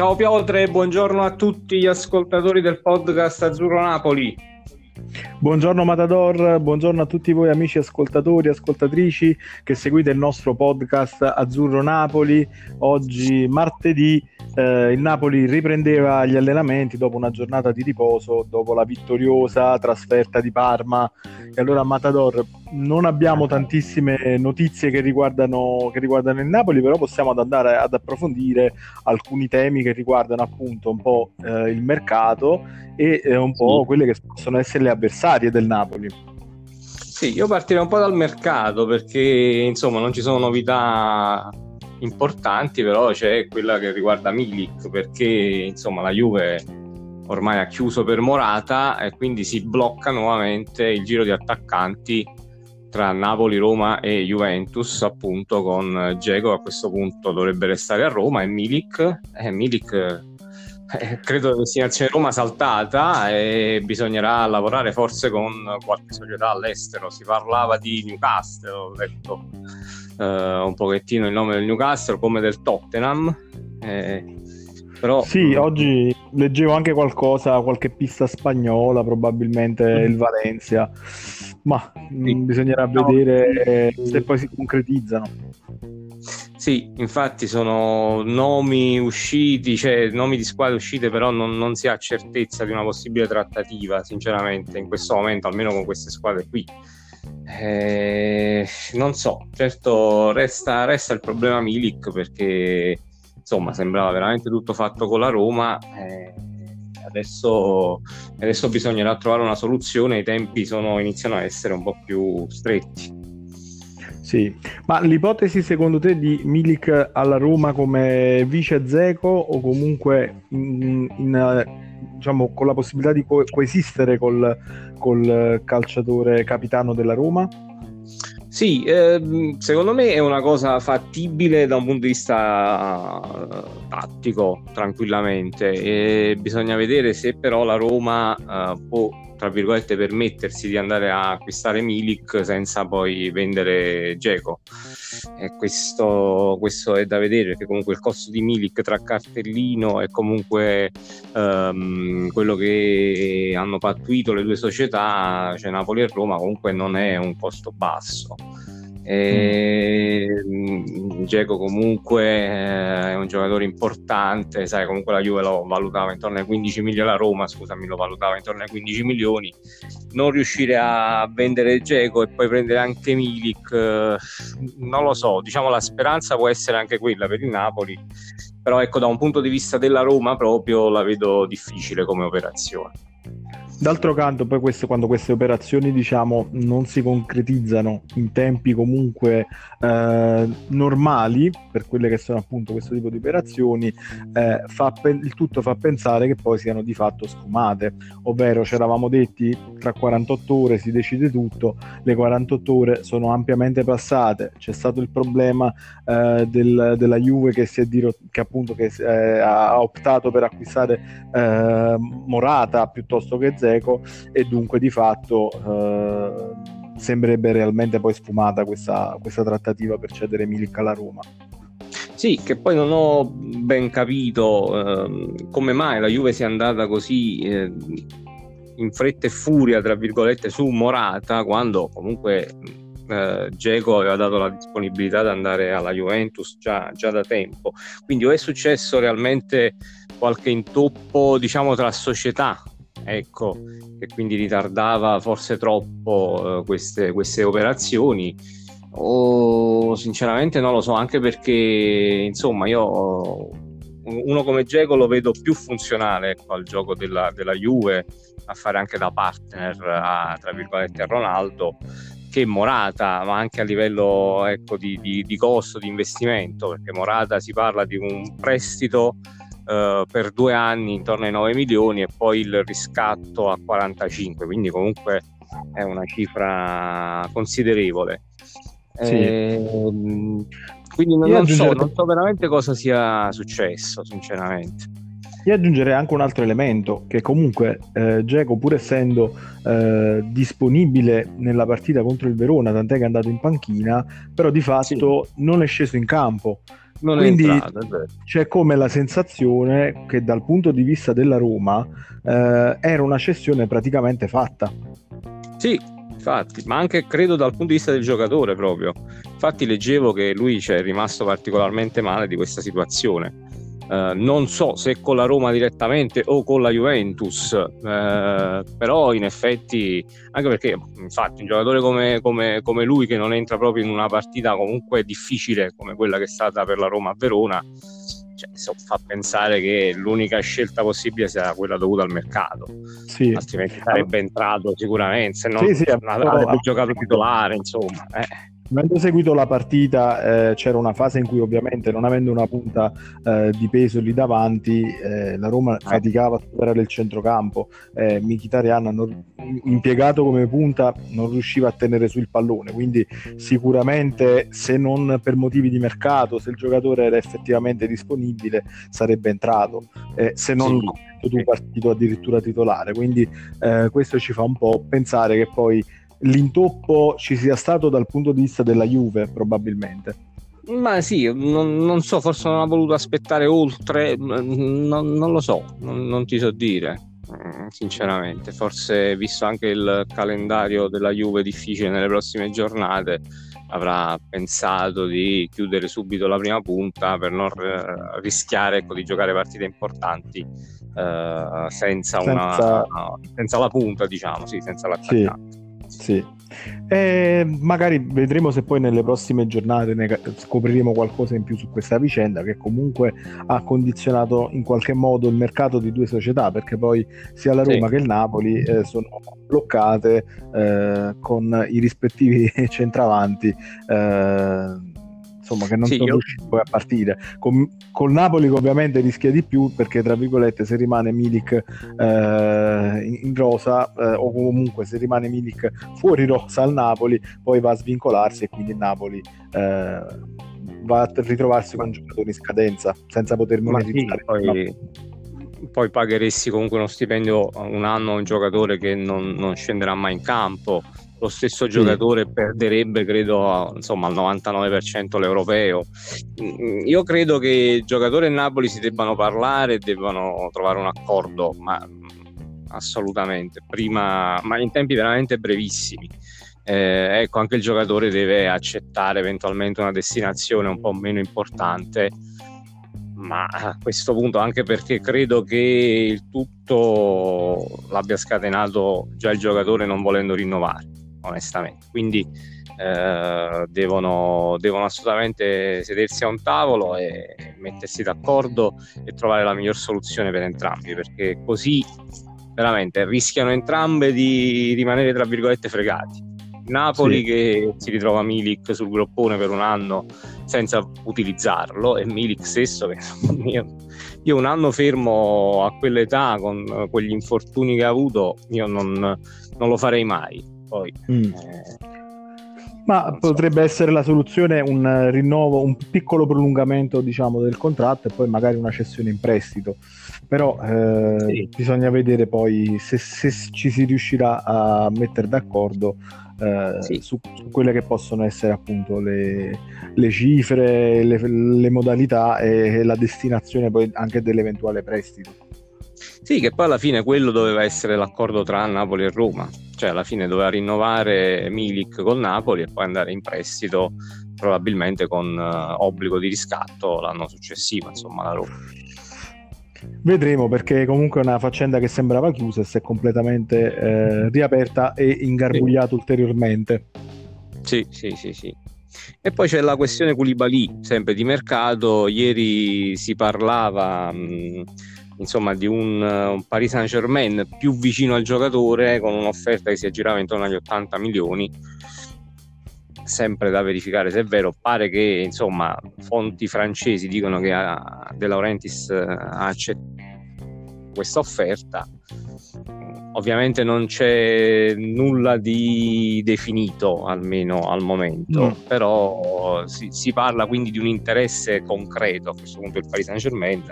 Ciao Piotre, buongiorno a tutti gli ascoltatori del podcast Azzurro Napoli. Buongiorno Matador, buongiorno a tutti voi amici ascoltatori e ascoltatrici che seguite il nostro podcast Azzurro Napoli. Oggi martedì eh, il Napoli riprendeva gli allenamenti dopo una giornata di riposo, dopo la vittoriosa trasferta di Parma. E allora Matador, non abbiamo tantissime notizie che riguardano, che riguardano il Napoli, però possiamo andare ad approfondire alcuni temi che riguardano appunto un po' eh, il mercato e eh, un po' quelle che possono essere le avversarie del Napoli. Sì, io partirei un po' dal mercato perché insomma non ci sono novità importanti, però c'è quella che riguarda Milik perché insomma la Juve ormai ha chiuso per Morata e quindi si blocca nuovamente il giro di attaccanti tra Napoli, Roma e Juventus, appunto con Dzeko a questo punto dovrebbe restare a Roma e Milik, eh, Milik eh, credo destinazione Roma saltata e bisognerà lavorare forse con qualche società all'estero. Si parlava di Newcastle, ho letto eh, un pochettino il nome del Newcastle come del Tottenham. Eh, però... Sì, oggi leggevo anche qualcosa, qualche pista spagnola, probabilmente mm. il Valencia, ma sì. bisognerà no. vedere se poi si concretizzano. Sì, infatti sono nomi usciti, cioè nomi di squadre uscite, però non, non, si ha certezza di una possibile trattativa, sinceramente, in questo momento, almeno con queste squadre qui. Eh, non so, certo resta, resta, il problema Milik perché insomma sembrava veramente tutto fatto con la Roma. Eh, adesso, adesso bisognerà trovare una soluzione, i tempi sono, iniziano a essere un po' più stretti. Sì, ma l'ipotesi secondo te di Milik alla Roma come vice Zeco o comunque in, in, diciamo, con la possibilità di co- coesistere col, col calciatore capitano della Roma? Sì, eh, secondo me è una cosa fattibile da un punto di vista uh, tattico, tranquillamente. E bisogna vedere se però la Roma uh, può tra virgolette permettersi di andare a acquistare Milik senza poi vendere Geco questo, questo, è da vedere perché comunque il costo di Milik tra cartellino e comunque um, quello che hanno pattuito le due società cioè Napoli e Roma comunque non è un costo basso e, mm. Geco comunque eh, è un giocatore importante, sai, comunque la Juve lo valutava intorno ai 15 milioni, la Roma scusami lo valutava intorno ai 15 milioni, non riuscire a vendere Geco e poi prendere anche Milik, eh, non lo so, diciamo la speranza può essere anche quella per il Napoli, però ecco da un punto di vista della Roma proprio la vedo difficile come operazione. D'altro canto, poi questo, quando queste operazioni diciamo, non si concretizzano in tempi comunque eh, normali, per quelle che sono appunto questo tipo di operazioni, eh, fa, il tutto fa pensare che poi siano di fatto sfumate, ovvero ci eravamo detti tra 48 ore si decide tutto, le 48 ore sono ampiamente passate, c'è stato il problema eh, del, della Juve che, si è diro, che appunto che, eh, ha optato per acquistare eh, Morata piuttosto che Zero Seco e dunque di fatto eh, sembrerebbe realmente poi sfumata questa, questa trattativa per cedere Milik alla Roma. Sì, che poi non ho ben capito eh, come mai la Juve sia andata così eh, in fretta e furia, tra virgolette, su Morata, quando comunque eh, Geco aveva dato la disponibilità di andare alla Juventus già, già, da tempo. Quindi o è successo realmente qualche intoppo, diciamo, tra società ecco, che quindi ritardava forse troppo eh, queste, queste operazioni. O sinceramente non lo so anche perché insomma io uno come Geco lo vedo più funzionale ecco, al gioco della, della, Juve a fare anche da partner a, tra virgolette Ronaldo che Morata ma anche a livello ecco, di, di, di costo di investimento perché Morata si parla di un prestito eh, per due anni intorno ai 9 milioni e poi il riscatto a 45, quindi comunque è una cifra considerevole. Sì. Eh, quindi non, non, so, non so veramente cosa sia successo, sinceramente. Io aggiungerei anche un altro elemento, che comunque eh, Geco, pur essendo eh, disponibile nella partita contro il Verona, tant'è che è andato in panchina, però di fatto sì. non è sceso in campo. Non Quindi entrato, c'è come la sensazione che dal punto di vista della Roma eh, era una cessione praticamente fatta. Sì, infatti, ma anche credo dal punto di vista del giocatore proprio. Infatti leggevo che lui è rimasto particolarmente male di questa situazione eh, non so se con la Roma direttamente o con la Juventus, eh, però in effetti, anche perché infatti un giocatore come, come, come, lui che non entra proprio in una partita comunque difficile come quella che è stata per la Roma a Verona, cioè, so, fa pensare che l'unica scelta possibile sia quella dovuta al mercato, sì. altrimenti sarebbe entrato sicuramente, se non sì, sì, avrebbe giocato titolare, insomma. Eh. Avendo seguito la partita, eh, c'era una fase in cui ovviamente non avendo una punta eh, di peso lì davanti, eh, la Roma ah. faticava a superare il centrocampo. Eh, Mkhitaryan, non, impiegato come punta, non riusciva a tenere su il pallone. Quindi sicuramente se non per motivi di mercato, se il giocatore era effettivamente disponibile, sarebbe entrato. Eh, se non sì. tu partito addirittura titolare. Quindi eh, questo ci fa un po' pensare che poi l'intoppo ci sia stato dal punto di vista della Juve, probabilmente. Ma sì, non, non so, forse non ha voluto aspettare oltre, non, non lo so, non, non, ti so dire, mm, sinceramente. Forse, visto anche il calendario della Juve difficile nelle prossime giornate, avrà pensato di chiudere subito la prima punta per non eh, rischiare ecco, di giocare partite importanti eh, senza, senza... Una, senza la punta, diciamo, sì, senza l'attaccante. Sì. Sì. E magari vedremo se poi nelle prossime giornate ne scopriremo qualcosa in più su questa vicenda che comunque ha condizionato in qualche modo il mercato di due società perché poi sia la Roma sì. che il Napoli eh, sono bloccate eh, con i rispettivi centravanti eh, insomma, che non sì, sono riusciti poi a partire. Con, col Napoli che ovviamente rischia di più perché tra virgolette se rimane Milik eh, in, in, rosa eh, o comunque se rimane Milik fuori rosa al Napoli poi va a svincolarsi e quindi il Napoli eh, va a ritrovarsi con giocatori in scadenza senza poter monetizzare. Sì, poi... poi pagheresti comunque uno stipendio un anno a un giocatore che non, non scenderà mai in campo lo stesso giocatore sì. perderebbe credo insomma al 99% l'europeo. Mm, io credo che giocatore e Napoli si debbano parlare e debbano trovare un accordo ma mm, assolutamente. Prima ma in tempi veramente brevissimi. Eh, ecco anche il giocatore deve accettare eventualmente una destinazione un po' meno importante ma a questo punto anche perché credo che il tutto l'abbia scatenato già il giocatore non volendo rinnovare onestamente. Quindi eh, devono, devono, assolutamente sedersi a un tavolo e mettersi d'accordo e trovare la miglior soluzione per entrambi, perché così veramente rischiano entrambe di rimanere tra virgolette fregati. Napoli sì. che si ritrova Milik sul groppone per un anno senza utilizzarlo e Milik stesso che io, io un anno fermo a quell'età con quegli infortuni che ha avuto io non, non lo farei mai poi, mm. eh, ma potrebbe so. essere la soluzione un rinnovo, un piccolo prolungamento diciamo, del contratto e poi magari una cessione in prestito. Però eh, sì. bisogna vedere poi se, se, ci si riuscirà a mettere d'accordo eh, sì. su, su, quelle che possono essere appunto le, le cifre, le, le modalità e la destinazione poi anche dell'eventuale prestito. Sì, che poi alla fine quello doveva essere l'accordo tra Napoli e Roma, cioè alla fine doveva rinnovare Milik col Napoli e poi andare in prestito probabilmente con uh, obbligo di riscatto l'anno successivo, insomma, la Roma. Vedremo perché comunque è una faccenda che sembrava chiusa e si è completamente eh, riaperta e ingarbugliata sì. ulteriormente. Sì, sì, sì, sì. E poi c'è la questione Koulibaly, sempre di mercato. Ieri si parlava mh, insomma, di un, un, Paris Saint Germain più vicino al giocatore con un'offerta che si aggirava intorno agli 80 milioni. Sempre da verificare se è vero. Pare che insomma fonti francesi dicono che uh, De Laurentiis uh, ha accettato questa offerta. Ovviamente non c'è nulla di definito almeno al momento. No. però si, si, parla quindi di un interesse concreto a questo punto il Paris Saint Germain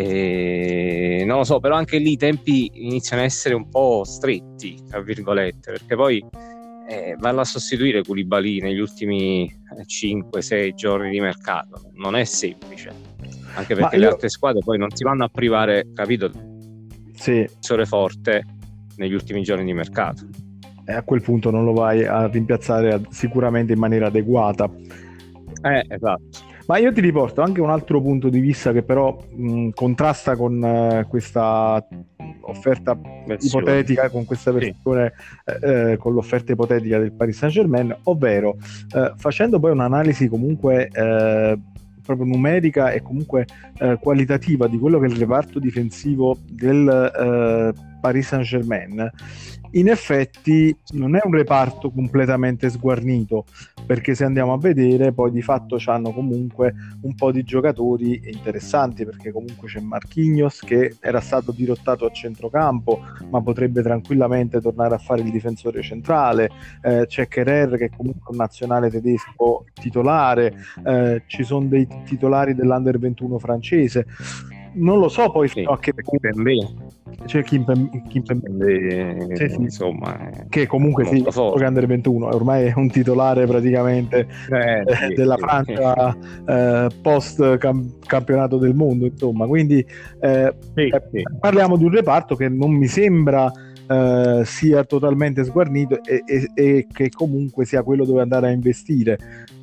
E non lo so, però anche lì i tempi iniziano a essere un po' stretti, tra virgolette, perché poi eh, vanno a sostituire Koulibaly negli ultimi 5-6 eh, giorni di mercato. Non è semplice, anche perché io... le altre squadre poi non si vanno a privare, capito? Sì. forte negli ultimi giorni di mercato. E a quel punto non lo vai a rimpiazzare sicuramente in maniera adeguata. Eh, esatto. Ma io ti riporto anche un altro punto di vista che però mh, contrasta con uh, questa offerta versione. ipotetica, con questa versione, sì. eh, con l'offerta ipotetica del Paris Saint Germain, ovvero eh, facendo poi un'analisi comunque eh, proprio numerica e comunque eh, qualitativa di quello che è il reparto difensivo del eh, Paris Saint Germain, in effetti non è un reparto completamente sguarnito perché se andiamo a vedere poi di fatto hanno comunque un po' di giocatori interessanti perché comunque c'è Marquinhos che era stato dirottato a centrocampo ma potrebbe tranquillamente tornare a fare il difensore centrale. Eh, c'è Kerrer che è comunque un nazionale tedesco titolare. Eh, ci sono dei titolari dell'Under 21 francese non lo so poi fino a che c'è Kim, Kim sì, sì. insomma che comunque sì, Under 21 ormai è un titolare praticamente eh, sì, della Francia eh, post cam- campionato del mondo insomma. Quindi eh, eh parliamo di un reparto che non mi sembra Uh, sia totalmente sguarnito e, e, e, che comunque sia quello dove andare a investire.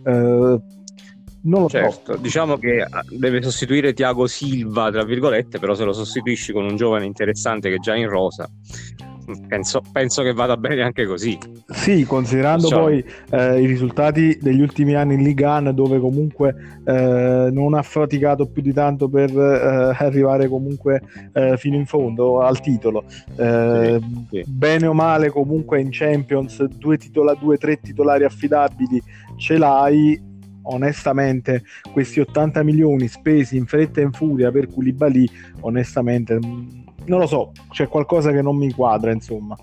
Uh, non lo certo, so. diciamo che ah, deve sostituire Tiago Silva, tra virgolette, però se lo sostituisci con un giovane interessante che è già in rosa, penso, penso che vada bene anche così. Sì, considerando so. poi eh, i risultati degli ultimi anni in Liga 1, dove comunque eh, non ha faticato più di tanto per eh, arrivare comunque eh, fino in fondo al titolo. Eh, sì, sì. Bene o male, comunque in Champions, due, titola- due tre titolari affidabili ce l'hai onestamente questi 80 milioni spesi in fretta e in furia per Koulibaly onestamente non lo so c'è qualcosa che non mi inquadra insomma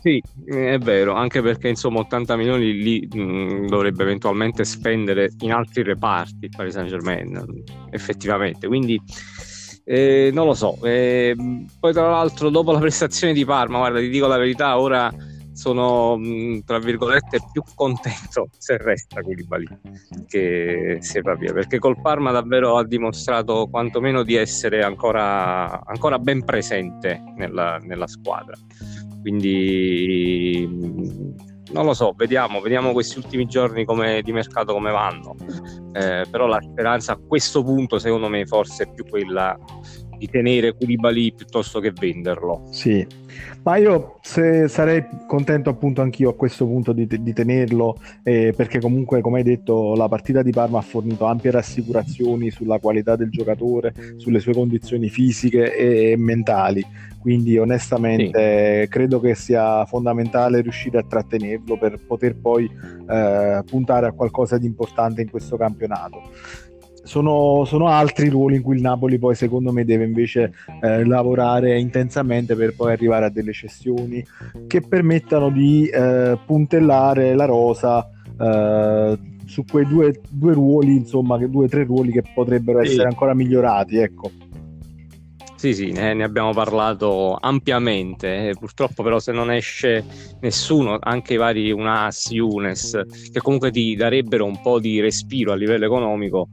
sì, è vero, anche perché insomma 80 milioni li mh, mm, dovrebbe eventualmente spendere in altri reparti il Paris Saint Germain, effettivamente. Quindi eh, non lo so. Eh, poi tra l'altro dopo la prestazione di Parma, guarda, ti dico la verità, ora sono tra virgolette più contento se resta Koulibaly che se va via perché col Parma davvero ha dimostrato quantomeno di essere ancora, ancora ben presente nella, nella squadra quindi non lo so, vediamo, vediamo questi ultimi giorni come, di mercato come vanno. Eh, però la speranza a questo punto, secondo me, forse è più quella di tenere Koulibaly piuttosto che venderlo. Sì, ma io sarei contento appunto anch'io a questo punto di, di tenerlo eh, perché comunque come hai detto la partita di Parma ha fornito ampie rassicurazioni sulla qualità del giocatore, sulle sue condizioni fisiche e, e mentali quindi onestamente sì. credo che sia fondamentale riuscire a trattenerlo per poter poi eh, puntare a qualcosa di importante in questo campionato sono, sono, altri ruoli in cui il Napoli poi secondo me deve invece eh, lavorare intensamente per poi arrivare a delle cessioni che permettano di eh, puntellare la rosa eh, su quei due, due ruoli, insomma, due o tre ruoli che potrebbero essere ancora migliorati, ecco. Sì, sì, ne, ne, abbiamo parlato ampiamente. Purtroppo, però, se non esce nessuno, anche i vari Unas, Younes, che comunque ti darebbero un po' di respiro a livello economico,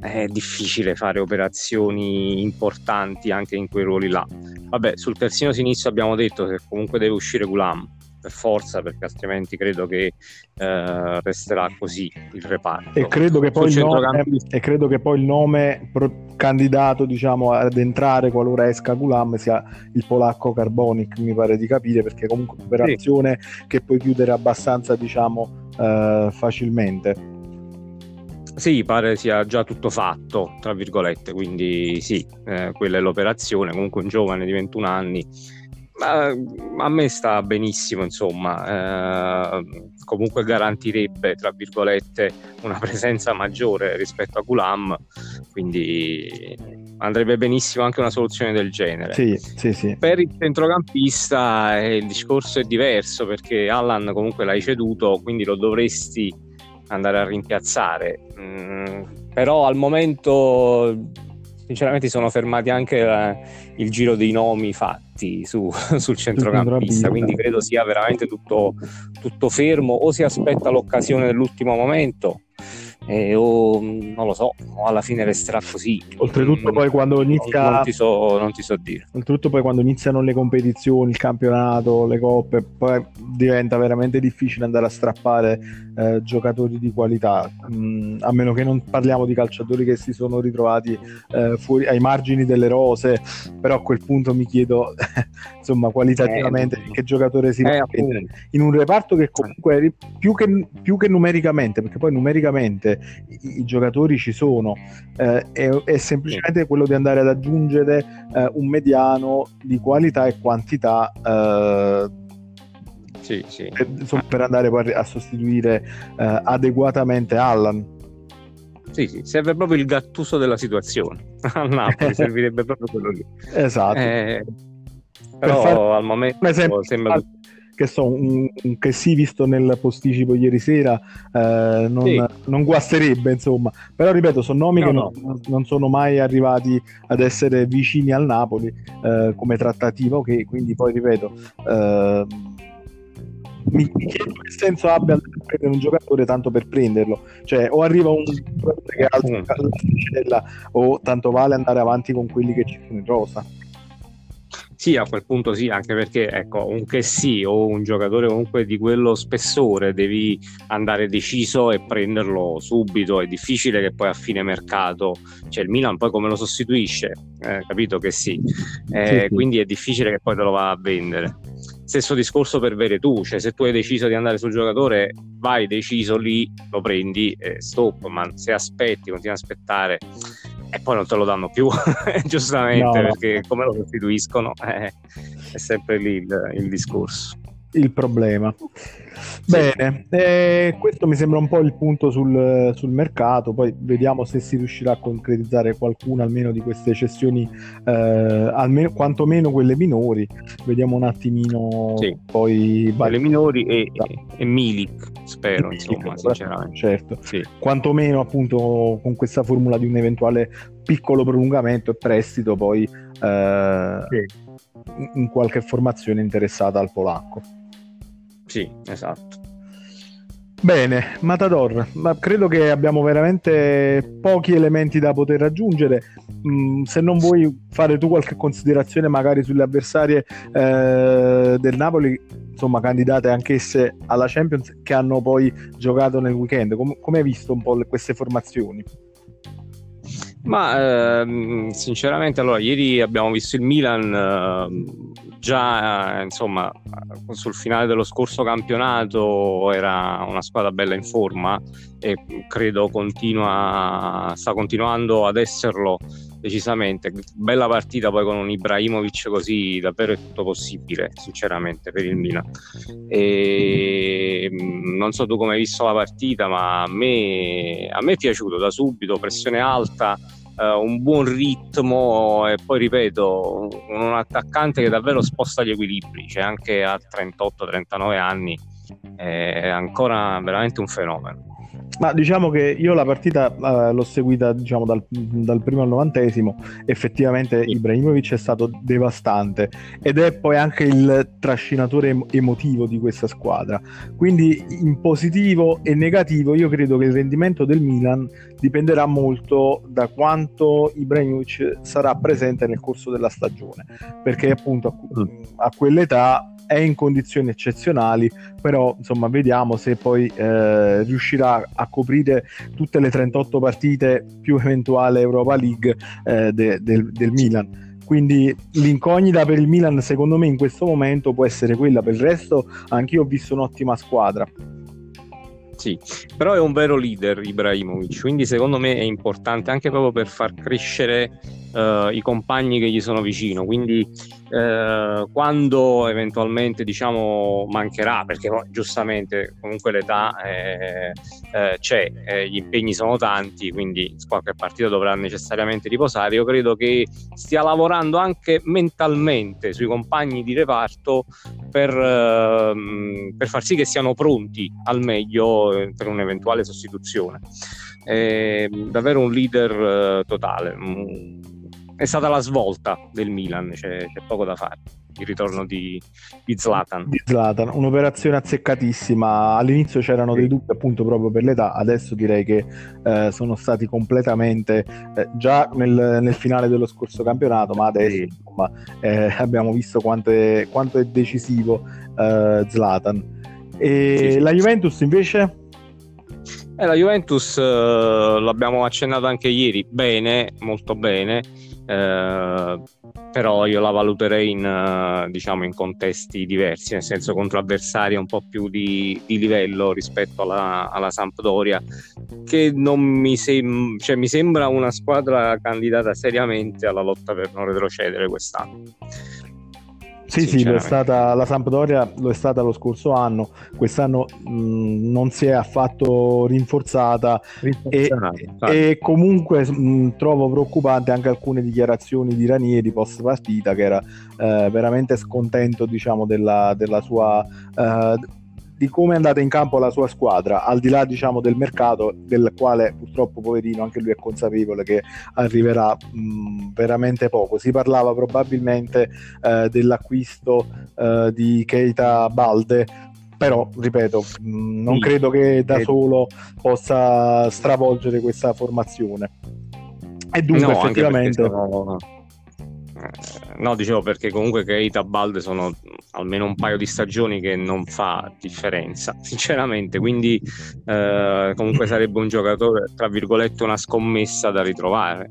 è difficile fare operazioni importanti anche in quei ruoli là. Vabbè, sul terzino sinistro abbiamo detto che comunque deve uscire Gulam per forza, perché altrimenti credo che eh, resterà così il reparto. E credo che poi, il nome, e credo che poi il nome pro- candidato diciamo, ad entrare qualora esca Gulam sia il polacco Carbonic, mi pare di capire, perché comunque un'operazione sì. che puoi chiudere abbastanza diciamo, eh, facilmente. Sì, pare sia già tutto fatto, tra virgolette, quindi sì, eh, quella è l'operazione. Comunque un giovane di 21 anni, ma a me sta benissimo, insomma, eh, comunque garantirebbe, tra virgolette, una presenza maggiore rispetto a Gulam, quindi andrebbe benissimo anche una soluzione del genere. Sì, sì, sì. Per il centrocampista eh, il discorso è diverso perché Allan comunque l'hai ceduto, quindi lo dovresti andare a rimpiazzare. Mm, però al momento sinceramente sono fermati anche la, eh, il giro dei nomi fatti su, sul centrocampista, quindi credo sia veramente tutto, tutto fermo o si aspetta l'occasione dell'ultimo momento eh, o non lo so, o alla fine resterà così. Oltretutto, mm, poi quando inizia. Non ti, so, non ti so dire. Oltretutto, poi quando iniziano le competizioni, il campionato, le coppe, poi diventa veramente difficile andare a strappare eh, giocatori di qualità. Mm, a meno che non parliamo di calciatori che si sono ritrovati eh, fuori ai margini delle rose, però a quel punto mi chiedo, insomma, qualitativamente eh, che giocatore si eh, in un reparto che comunque più che, più che numericamente, perché poi numericamente i, i giocatori ci sono, eh, è, è, semplicemente quello di andare ad aggiungere eh, un mediano di qualità e quantità. Eh, sì, sì. Per, insomma, per, andare poi a sostituire eh, adeguatamente Allan. Sì, sì, serve proprio il gattuso della situazione. A Napoli servirebbe proprio quello lì. Esatto. Eh, però fare... al momento sembra che so, un, un che sì visto nel posticipo ieri sera eh, non, sì. non, guasterebbe, insomma. Però ripeto, sono nomi no, che no. Non, non, sono mai arrivati ad essere vicini al Napoli eh, come trattativa, ok, quindi poi ripeto. Eh, mi, mi, chiedo che senso abbia prendere un giocatore tanto per prenderlo, cioè o arriva un giocatore che alza mm. la o tanto vale andare avanti con quelli che ci sono in rosa. Sì, a quel punto sì, anche perché ecco, un che sì o un giocatore comunque di quello spessore devi andare deciso e prenderlo subito. È difficile che poi a fine mercato, cioè il Milan poi come lo sostituisce, eh, capito che sì. Eh, sì. Quindi è difficile che poi te lo va a vendere. Stesso discorso per Veretù, cioè se tu hai deciso di andare sul giocatore, vai deciso lì, lo prendi e stop, ma se aspetti, continui ad aspettare e poi non te lo danno più, giustamente, no. perché come lo sostituiscono eh, è sempre lì il, il discorso. Il problema. Bene, eh, questo mi sembra un po' il punto sul, sul, mercato, poi vediamo se si riuscirà a concretizzare qualcuna almeno di queste cessioni, eh, almeno, quantomeno quelle minori, vediamo un attimino sì. poi... Quelle minori e, e, e Milik, spero, Milik, insomma, sinceramente. Certo, sì. quantomeno appunto con questa formula di un eventuale piccolo prolungamento e prestito poi eh, sì. in qualche formazione interessata al polacco. Sì, esatto. Bene, Matador, ma credo che abbiamo veramente pochi elementi da poter aggiungere. Mm, se non vuoi fare tu qualche considerazione magari sulle avversarie eh, del Napoli, insomma candidate anch'esse alla Champions, che hanno poi giocato nel weekend, Com- come hai visto un po' le, queste formazioni? Ma ehm, sinceramente, allora, ieri abbiamo visto il Milan eh, già insomma sul finale dello scorso campionato era una squadra bella in forma e credo continua, sta continuando ad esserlo decisamente. Bella partita poi con un Ibrahimovic così davvero è tutto possibile, sinceramente, per il Milan. E, non so tu come hai visto la partita, ma a me, a me è piaciuto da subito, pressione alta. Uh, un buon ritmo e poi ripeto un attaccante che davvero sposta gli equilibri cioè anche a 38-39 anni è ancora veramente un fenomeno ma diciamo che io la partita uh, l'ho seguita diciamo, dal, dal, primo al novantesimo, effettivamente Ibrahimovic è stato devastante ed è poi anche il trascinatore emotivo di questa squadra. Quindi in positivo e negativo io credo che il rendimento del Milan dipenderà molto da quanto Ibrahimovic sarà presente nel corso della stagione, perché appunto a, a quell'età è in condizioni eccezionali, però insomma vediamo se poi eh, riuscirà a coprire tutte le 38 partite più eventuale Europa League eh, de, de, del Milan. Quindi l'incognita per il Milan secondo me in questo momento può essere quella, per il resto anch'io ho visto un'ottima squadra. Sì, però è un vero leader Ibrahimovic, quindi secondo me è importante anche proprio per far crescere uh, i compagni che gli sono vicino. Quindi uh, quando eventualmente diciamo mancherà, perché oh, giustamente comunque l'età eh, eh, c'è, eh, gli impegni sono tanti, quindi qualche partita dovrà necessariamente riposare. Io credo che stia lavorando anche mentalmente sui compagni di reparto per, ehm, per far sì che siano pronti al meglio eh, per un'eventuale sostituzione. È davvero un leader totale, è stata la svolta del Milan, c'è, c'è poco da fare il ritorno di, di, Zlatan. Di Zlatan. Un'operazione azzeccatissima. All'inizio c'erano dei dubbi appunto proprio per l'età, adesso direi che eh, sono stati completamente eh, già nel, nel, finale dello scorso campionato, ma adesso insomma, eh, abbiamo visto quanto è, quanto è decisivo eh, Zlatan. E sì, sì. la Juventus invece? Eh, la Juventus eh, l'abbiamo accennato anche ieri, bene, molto bene eh, però io la valuterei in, uh, diciamo in contesti diversi, nel senso contro avversari un po' più di, di livello rispetto alla, alla, Sampdoria, che non mi, sem- cioè, mi sembra una squadra candidata seriamente alla lotta per non retrocedere quest'anno. Sì, sì, lo è stata, la Sampdoria lo è stata lo scorso anno, quest'anno mh, non si è affatto rinforzata, rinforzata e, e, comunque mh, trovo preoccupante anche alcune dichiarazioni di Ranieri post partita che era eh, veramente scontento diciamo, della, della sua... Eh, di come è andata in campo la sua squadra, al di là diciamo, del mercato, del quale purtroppo poverino anche lui è consapevole che arriverà mh, veramente poco. Si parlava probabilmente eh, dell'acquisto eh, di Keita Balde, però ripeto, mh, non sì. credo che da solo possa stravolgere questa formazione. E dunque no, effettivamente... Eh, no, dicevo perché comunque Keita Balde sono almeno un paio di stagioni che non fa differenza, sinceramente. Quindi eh, comunque sarebbe un giocatore, tra virgolette, una scommessa da ritrovare.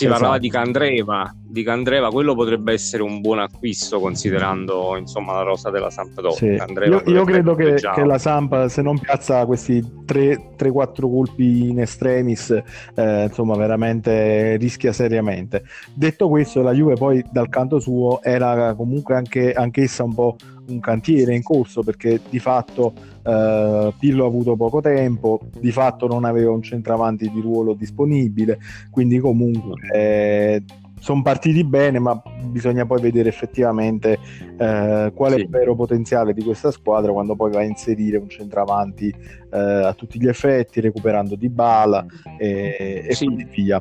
Si esatto. parlava di Candreva, di Candreva, quello potrebbe essere un buon acquisto considerando insomma, la rosa della Sampdoria. Sì. Io, io, credo che, che, la Samp, se non piazza questi 3-4 colpi in extremis, eh, insomma, veramente rischia seriamente. Detto questo, la Juve poi dal canto suo era comunque anche anch'essa un po' un cantiere in corso perché di fatto eh, Pirlo ha avuto poco tempo, di fatto non aveva un centravanti di ruolo disponibile, quindi comunque eh, sono partiti bene, ma bisogna poi vedere effettivamente eh, qual è sì. il vero potenziale di questa squadra quando poi va a inserire un centravanti eh, a tutti gli effetti, recuperando di bala e, e sì. così via.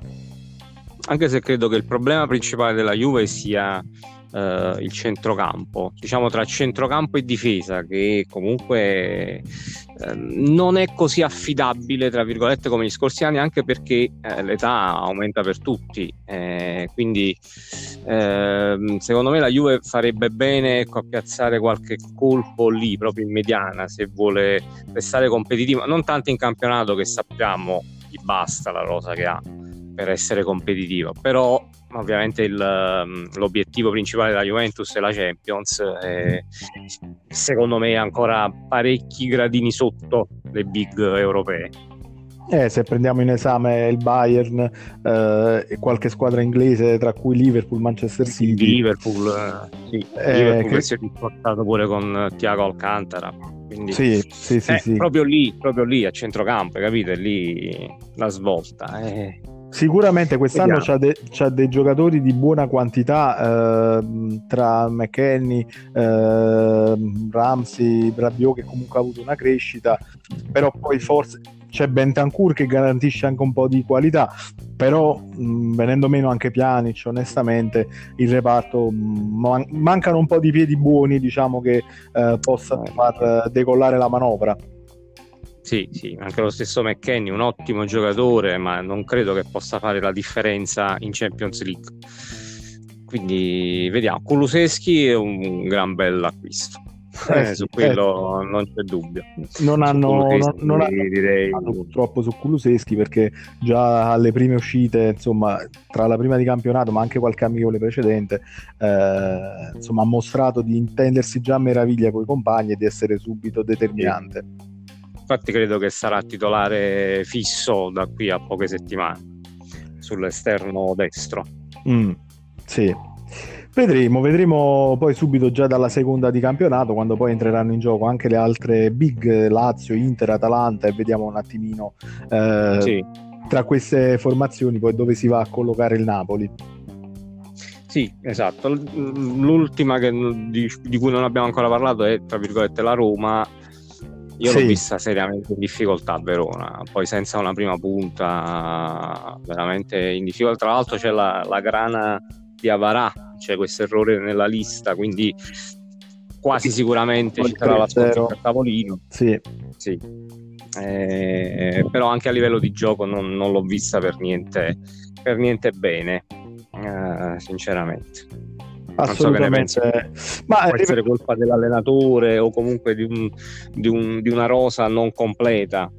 Anche se credo che il problema principale della Juve sia Uh, il centrocampo, diciamo tra centrocampo e difesa, che comunque uh, non è così affidabile, tra virgolette, come gli scorsi anni, anche perché uh, l'età aumenta per tutti. Eh, quindi ehm, secondo me la Juve farebbe bene ecco, a piazzare qualche colpo lì, proprio in mediana, se vuole restare competitiva, non tanto in campionato che sappiamo gli basta la rosa che ha per essere competitiva, però ovviamente il, ehm, l'obiettivo principale della Juventus è la Champions e secondo me è ancora parecchi gradini sotto le big europee. Eh, se prendiamo in esame il Bayern eh, e qualche squadra inglese, tra cui Liverpool, Manchester City. Liverpool, eh, sì. Eh, Liverpool che si è riportato pure con Tiago Alcantara. Quindi, sì, sì, sì, eh, sì, Proprio lì, proprio lì a centrocampo, capite? Lì la svolta. Eh. Sicuramente quest'anno c'ha, de- c'ha, dei giocatori di buona quantità eh, tra McKenny, eh, Ramsey, Brabiot che comunque ha avuto una crescita, però poi forse c'è Bentancur che garantisce anche un po' di qualità, però mh, venendo meno anche Pjanic, onestamente il reparto man- mancano un po' di piedi buoni diciamo che eh, possano far decollare la manovra. Sì, sì, anche lo stesso McKenny, un ottimo giocatore, ma non credo che possa fare la differenza in Champions League. Quindi vediamo, Kuluseschi è un gran bel acquisto. Eh, eh, su quello eh. non c'è dubbio. Non hanno, non, non hanno direi... purtroppo su Kuluseschi perché già alle prime uscite, insomma, tra la prima di campionato ma anche qualche amichevole precedente, eh, insomma, ha mostrato di intendersi già a meraviglia con i compagni e di essere subito determinante. Sì infatti credo che sarà titolare fisso da qui a poche settimane sull'esterno destro. Mm, sì. Vedremo, vedremo poi subito già dalla seconda di campionato quando poi entreranno in gioco anche le altre big Lazio, Inter, Atalanta e vediamo un attimino eh, sì. tra queste formazioni poi dove si va a collocare il Napoli. Sì, esatto. L'ultima che, di, di, cui non abbiamo ancora parlato è, tra virgolette, la Roma io sì. l'ho vista seriamente in difficoltà a Verona, poi senza una prima punta veramente in difficoltà. Tra l'altro c'è la, la grana di Avarà, c'è questo errore nella lista, quindi quasi sicuramente ci sarà la sconfitta a tavolino. Sì. sì. Eh, però anche a livello di gioco non, non l'ho vista per niente, per niente bene, eh, sinceramente. Assolutamente. So Ma può essere colpa dell'allenatore o comunque di, un, di, un, di una rosa non completa.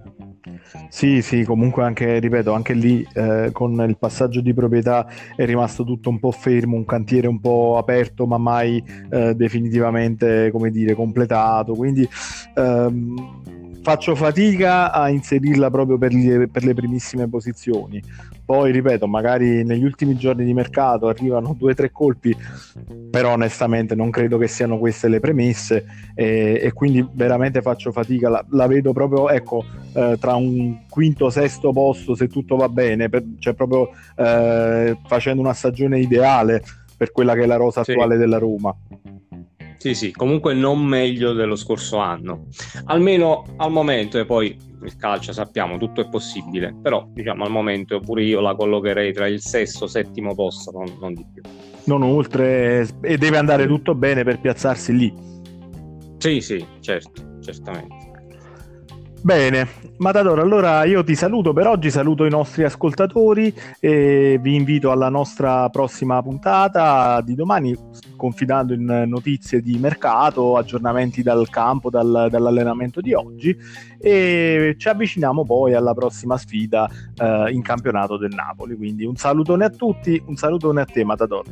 Sì, sì, comunque anche, ripeto, anche lì eh, con il passaggio di proprietà è rimasto tutto un po' fermo, un cantiere un po' aperto ma mai eh, definitivamente, come dire, completato. Quindi ehm, faccio fatica a inserirla proprio per, gli, per le primissime posizioni. Poi, ripeto, magari negli ultimi giorni di mercato arrivano due o tre colpi, però onestamente non credo che siano queste le premesse e, e quindi veramente faccio fatica. La, la vedo proprio, ecco, eh, tra un quinto sesto posto, se tutto va bene, per, cioè proprio eh, facendo una stagione ideale per quella che è la rosa sì. attuale della Roma. Sì, sì, comunque non meglio dello scorso anno, almeno al momento e poi il calcio sappiamo tutto è possibile, però diciamo al momento pure io la collocherei tra il sesto e settimo posto, non, non di più. Non oltre, e deve andare tutto bene per piazzarsi lì. Sì, sì, certo, certamente. Bene, Matador, allora io ti saluto per oggi, saluto i nostri ascoltatori e vi invito alla nostra prossima puntata di domani, confidando in notizie di mercato, aggiornamenti dal campo, dal, dall'allenamento di oggi e ci avviciniamo poi alla prossima sfida eh, in campionato del Napoli. Quindi un salutone a tutti, un salutone a te Matador.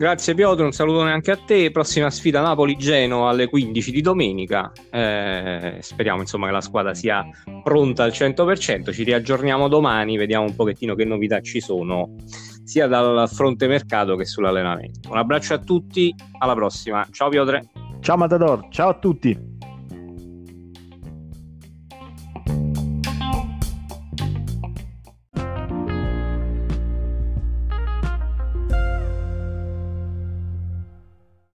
Grazie Piotr, un saluto anche a te. Prossima sfida Napoli-Genoa alle 15 di domenica. Eh, speriamo insomma che la squadra sia pronta al 100%. Ci riaggiorniamo domani, vediamo un pochettino che novità ci sono sia dal fronte mercato che sull'allenamento. Un abbraccio a tutti, alla prossima. Ciao Piotr. Ciao Matador, ciao a tutti.